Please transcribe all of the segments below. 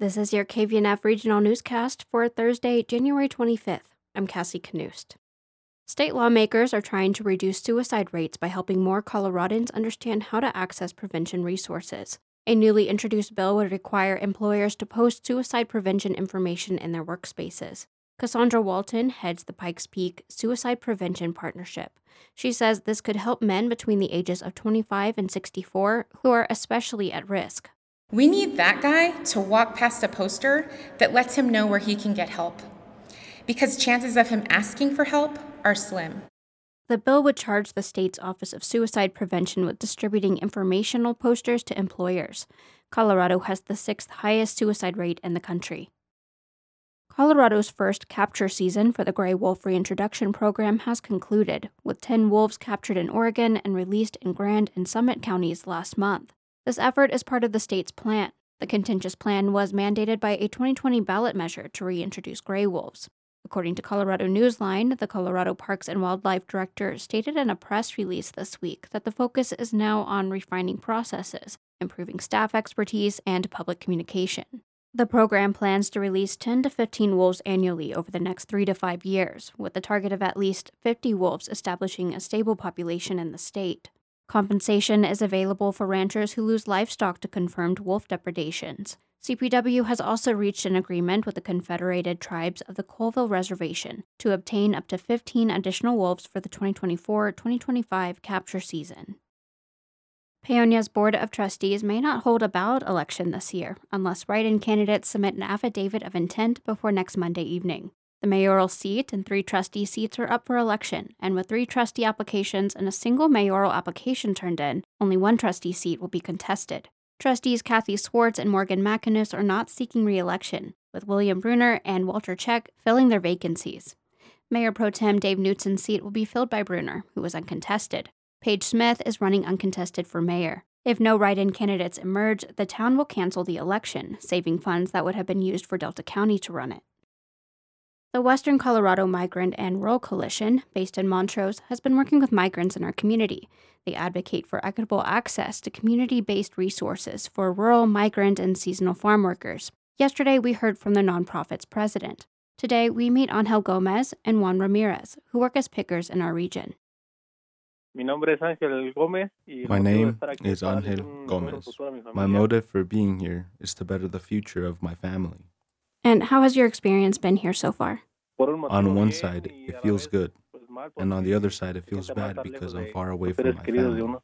This is your KVNF regional newscast for Thursday, January 25th. I'm Cassie Knust. State lawmakers are trying to reduce suicide rates by helping more Coloradans understand how to access prevention resources. A newly introduced bill would require employers to post suicide prevention information in their workspaces. Cassandra Walton heads the Pikes Peak Suicide Prevention Partnership. She says this could help men between the ages of 25 and 64 who are especially at risk. We need that guy to walk past a poster that lets him know where he can get help. Because chances of him asking for help are slim. The bill would charge the state's Office of Suicide Prevention with distributing informational posters to employers. Colorado has the sixth highest suicide rate in the country. Colorado's first capture season for the Gray Wolf Reintroduction Program has concluded, with 10 wolves captured in Oregon and released in Grand and Summit counties last month. This effort is part of the state's plan. The contentious plan was mandated by a 2020 ballot measure to reintroduce gray wolves. According to Colorado Newsline, the Colorado Parks and Wildlife Director stated in a press release this week that the focus is now on refining processes, improving staff expertise, and public communication. The program plans to release 10 to 15 wolves annually over the next three to five years, with the target of at least 50 wolves establishing a stable population in the state. Compensation is available for ranchers who lose livestock to confirmed wolf depredations. CPW has also reached an agreement with the Confederated Tribes of the Colville Reservation to obtain up to 15 additional wolves for the 2024 2025 capture season. Paonia's Board of Trustees may not hold a ballot election this year unless write in candidates submit an affidavit of intent before next Monday evening. The mayoral seat and three trustee seats are up for election, and with three trustee applications and a single mayoral application turned in, only one trustee seat will be contested. Trustees Kathy Swartz and Morgan McInnes are not seeking re election, with William Bruner and Walter Check filling their vacancies. Mayor Pro Tem Dave Knutson's seat will be filled by Bruner, who was uncontested. Paige Smith is running uncontested for mayor. If no write in candidates emerge, the town will cancel the election, saving funds that would have been used for Delta County to run it. The Western Colorado Migrant and Rural Coalition, based in Montrose, has been working with migrants in our community. They advocate for equitable access to community based resources for rural, migrant, and seasonal farm workers. Yesterday, we heard from the nonprofit's president. Today, we meet Angel Gomez and Juan Ramirez, who work as pickers in our region. My name is Angel Gomez. My motive for being here is to better the future of my family. And how has your experience been here so far? On one side, it feels good, and on the other side, it feels bad because I'm far away from my family.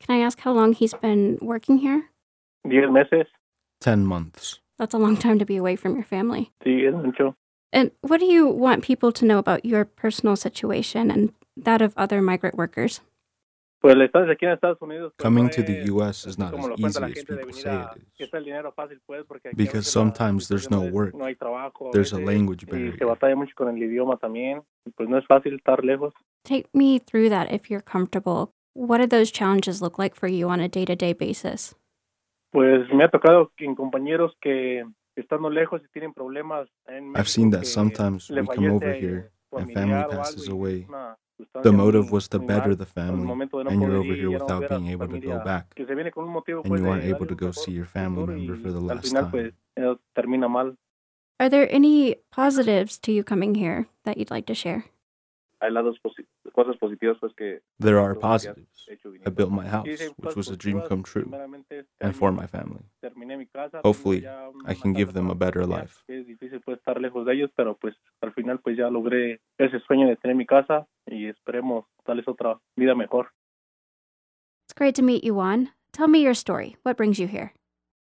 Can I ask how long he's been working here? Ten months. That's a long time to be away from your family. Sí, es. And what do you want people to know about your personal situation and that of other migrant workers? Coming to the U.S. is not as easy as people say venir a- it que is. está el dinero fácil, pues, porque aquí a Because sometimes there's no work. No hay trabajo. a There's a eh, language barrier. batalla mucho con el idioma también. y Pues no es fácil estar lejos. Take me through that if you're comfortable. What do those challenges look like for you on a day to day basis? Pues me ha tocado que en compañeros que estando lejos y tienen problemas en I've seen that sometimes we come over here and family passes away. Es una sustancia The motive was to better the family, momento de no and you're over here without being able to go back, que se viene con un motivo, and you aren't able to go see your family member for the last time. pues termina mal. Are there any positives to you coming here that you'd like to share? There are todo lo que has positives. I built my house, which was a dream come true, and for my family. terminé mi casa, tengo Hopefully, I can give them a better life. Es difícil pues estar lejos de ellos, pero pues al final pues ya logré ese sueño de tener mi casa y esperemos darles otra vida mejor. It's great to meet you, Juan. Tell me your story. What brings you here?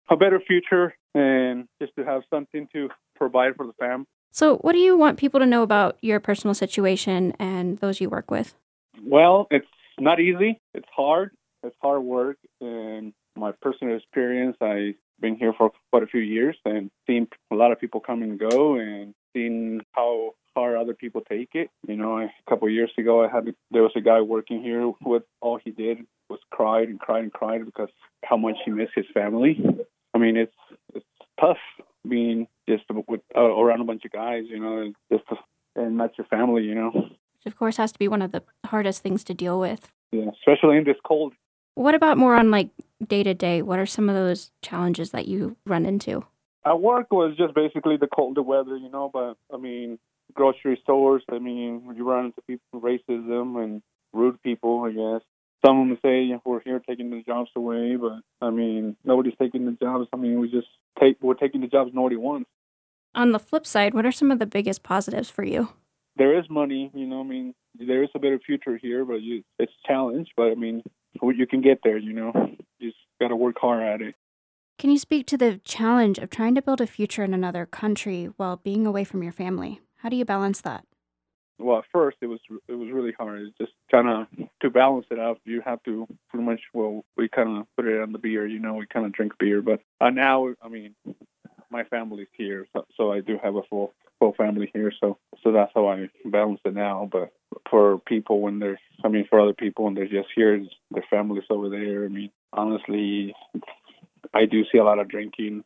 a better future and just to have something to provide for the fam. So, what do you want people to know about your personal situation and those you work with? Well, it's not easy. It's hard. It's hard work. And my personal experience, I've been here for quite a few years and seen a lot of people come and go and seen how hard other people take it. You know, a couple years ago, I had there was a guy working here with all he did was cried and cried and cried because how much he missed his family. I mean, it's it's tough being just with uh, around a bunch of guys, you know, just and not your family, you know. Which, of course, has to be one of the hardest things to deal with. Yeah, especially in this cold. What about more on like day to day? What are some of those challenges that you run into? At work was just basically the colder weather, you know. But I mean, grocery stores. I mean, you run into people racism and rude people. I guess some of them say we're here taking the jobs away, but I mean, nobody's taking the jobs. I mean, we just take we're taking the jobs nobody wants. On the flip side, what are some of the biggest positives for you? There is money, you know. I mean, there is a better future here, but you, it's a challenge. But I mean, you can get there. You know, you just got to work hard at it. Can you speak to the challenge of trying to build a future in another country while being away from your family? How do you balance that? Well, at first it was it was really hard. It's just kind of to balance it out. You have to pretty much. Well, we kind of put it on the beer. You know, we kind of drink beer. But uh, now, I mean, my family's here, so, so I do have a full full family here. So so that's how I balance it now. But for people when they're, I mean, for other people when they're just here, their family's over there. I mean, honestly, I do see a lot of drinking.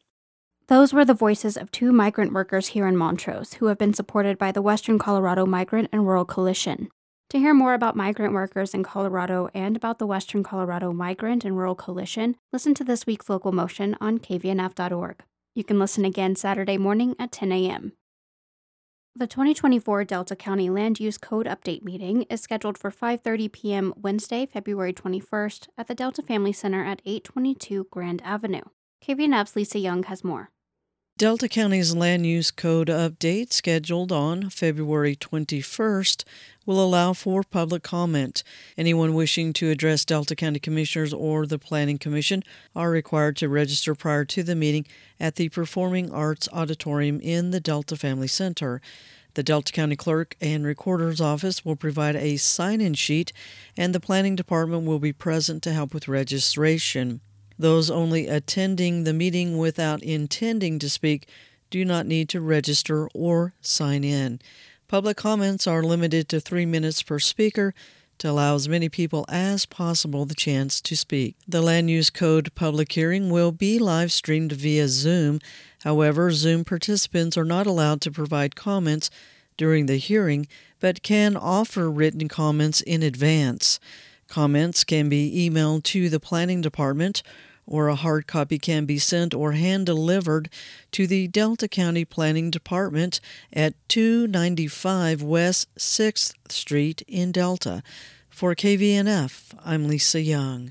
Those were the voices of two migrant workers here in Montrose who have been supported by the Western Colorado Migrant and Rural Coalition. To hear more about migrant workers in Colorado and about the Western Colorado Migrant and Rural Coalition, listen to this week's local motion on kvnf.org. You can listen again Saturday morning at 10 a.m. The 2024 Delta County Land Use Code Update meeting is scheduled for 5:30 p.m. Wednesday, February 21st at the Delta Family Center at 822 Grand Avenue. KVNF's Lisa Young has more. Delta County's Land Use Code update, scheduled on February 21st, will allow for public comment. Anyone wishing to address Delta County Commissioners or the Planning Commission are required to register prior to the meeting at the Performing Arts Auditorium in the Delta Family Center. The Delta County Clerk and Recorder's Office will provide a sign in sheet, and the Planning Department will be present to help with registration. Those only attending the meeting without intending to speak do not need to register or sign in. Public comments are limited to three minutes per speaker to allow as many people as possible the chance to speak. The Land Use Code public hearing will be live streamed via Zoom. However, Zoom participants are not allowed to provide comments during the hearing, but can offer written comments in advance. Comments can be emailed to the Planning Department, or a hard copy can be sent or hand delivered to the Delta County Planning Department at 295 West 6th Street in Delta. For KVNF, I'm Lisa Young.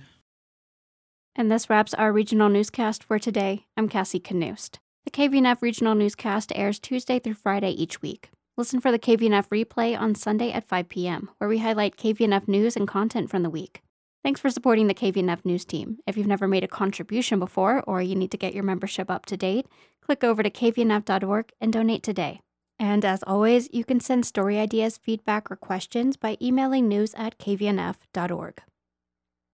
And this wraps our regional newscast for today. I'm Cassie Knust. The KVNF regional newscast airs Tuesday through Friday each week. Listen for the KVNF replay on Sunday at 5 p.m., where we highlight KVNF news and content from the week. Thanks for supporting the KVNF news team. If you've never made a contribution before or you need to get your membership up to date, click over to kvnf.org and donate today. And as always, you can send story ideas, feedback, or questions by emailing news at kvnf.org.